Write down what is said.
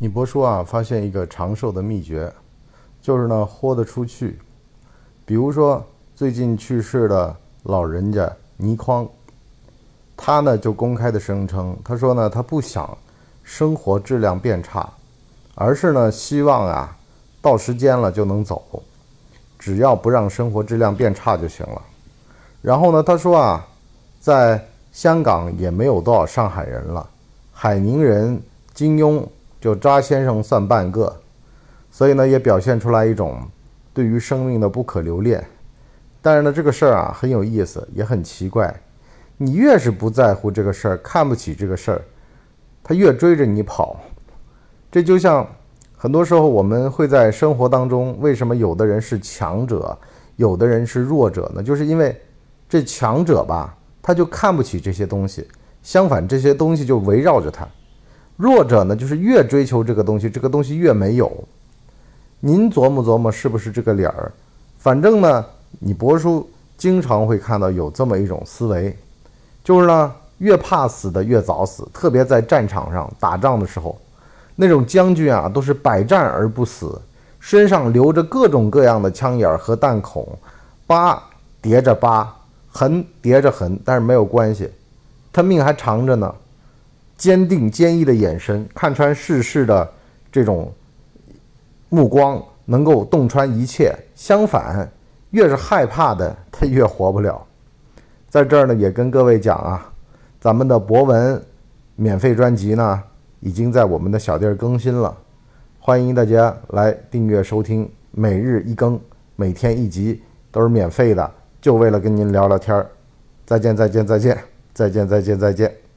你伯叔啊，发现一个长寿的秘诀，就是呢豁得出去。比如说最近去世的老人家倪匡，他呢就公开的声称，他说呢他不想生活质量变差，而是呢希望啊到时间了就能走，只要不让生活质量变差就行了。然后呢他说啊，在香港也没有多少上海人了，海宁人金庸。就扎先生算半个，所以呢，也表现出来一种对于生命的不可留恋。但是呢，这个事儿啊很有意思，也很奇怪。你越是不在乎这个事儿，看不起这个事儿，他越追着你跑。这就像很多时候我们会在生活当中，为什么有的人是强者，有的人是弱者呢？就是因为这强者吧，他就看不起这些东西，相反，这些东西就围绕着他。弱者呢，就是越追求这个东西，这个东西越没有。您琢磨琢磨，是不是这个理儿？反正呢，你博叔经常会看到有这么一种思维，就是呢，越怕死的越早死。特别在战场上打仗的时候，那种将军啊，都是百战而不死，身上留着各种各样的枪眼和弹孔，疤叠着疤，痕叠着痕，但是没有关系，他命还长着呢。坚定坚毅的眼神，看穿世事的这种目光，能够洞穿一切。相反，越是害怕的，他越活不了。在这儿呢，也跟各位讲啊，咱们的博文免费专辑呢，已经在我们的小店更新了，欢迎大家来订阅收听，每日一更，每天一集，都是免费的，就为了跟您聊聊天儿。再见，再见，再见，再见，再见，再见。